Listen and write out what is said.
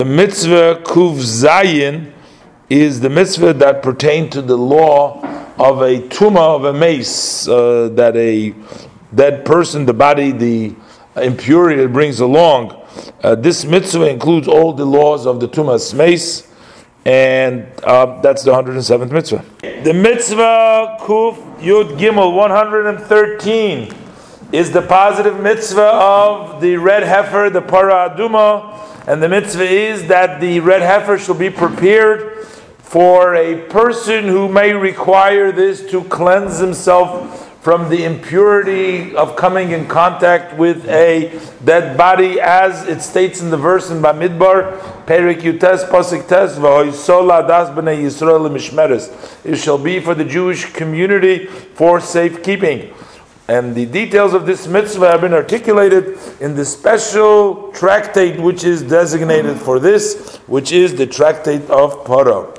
The mitzvah kuf zayin is the mitzvah that pertain to the law of a tuma of a mace uh, that a dead person, the body, the impurity it brings along. Uh, this mitzvah includes all the laws of the tumas mace, and uh, that's the 107th mitzvah. The mitzvah kuf yud gimel 113 is the positive mitzvah of the red heifer, the para aduma and the mitzvah is that the red heifer shall be prepared for a person who may require this to cleanse himself from the impurity of coming in contact with a dead body, as it states in the verse in Bamidbar, Perek Yutes Pasuk Tes V'hoisola Das B'nei Yisrael Mishmeres. It shall be for the Jewish community for safekeeping. And the details of this mitzvah have been articulated in the special tractate which is designated for this, which is the tractate of Parah.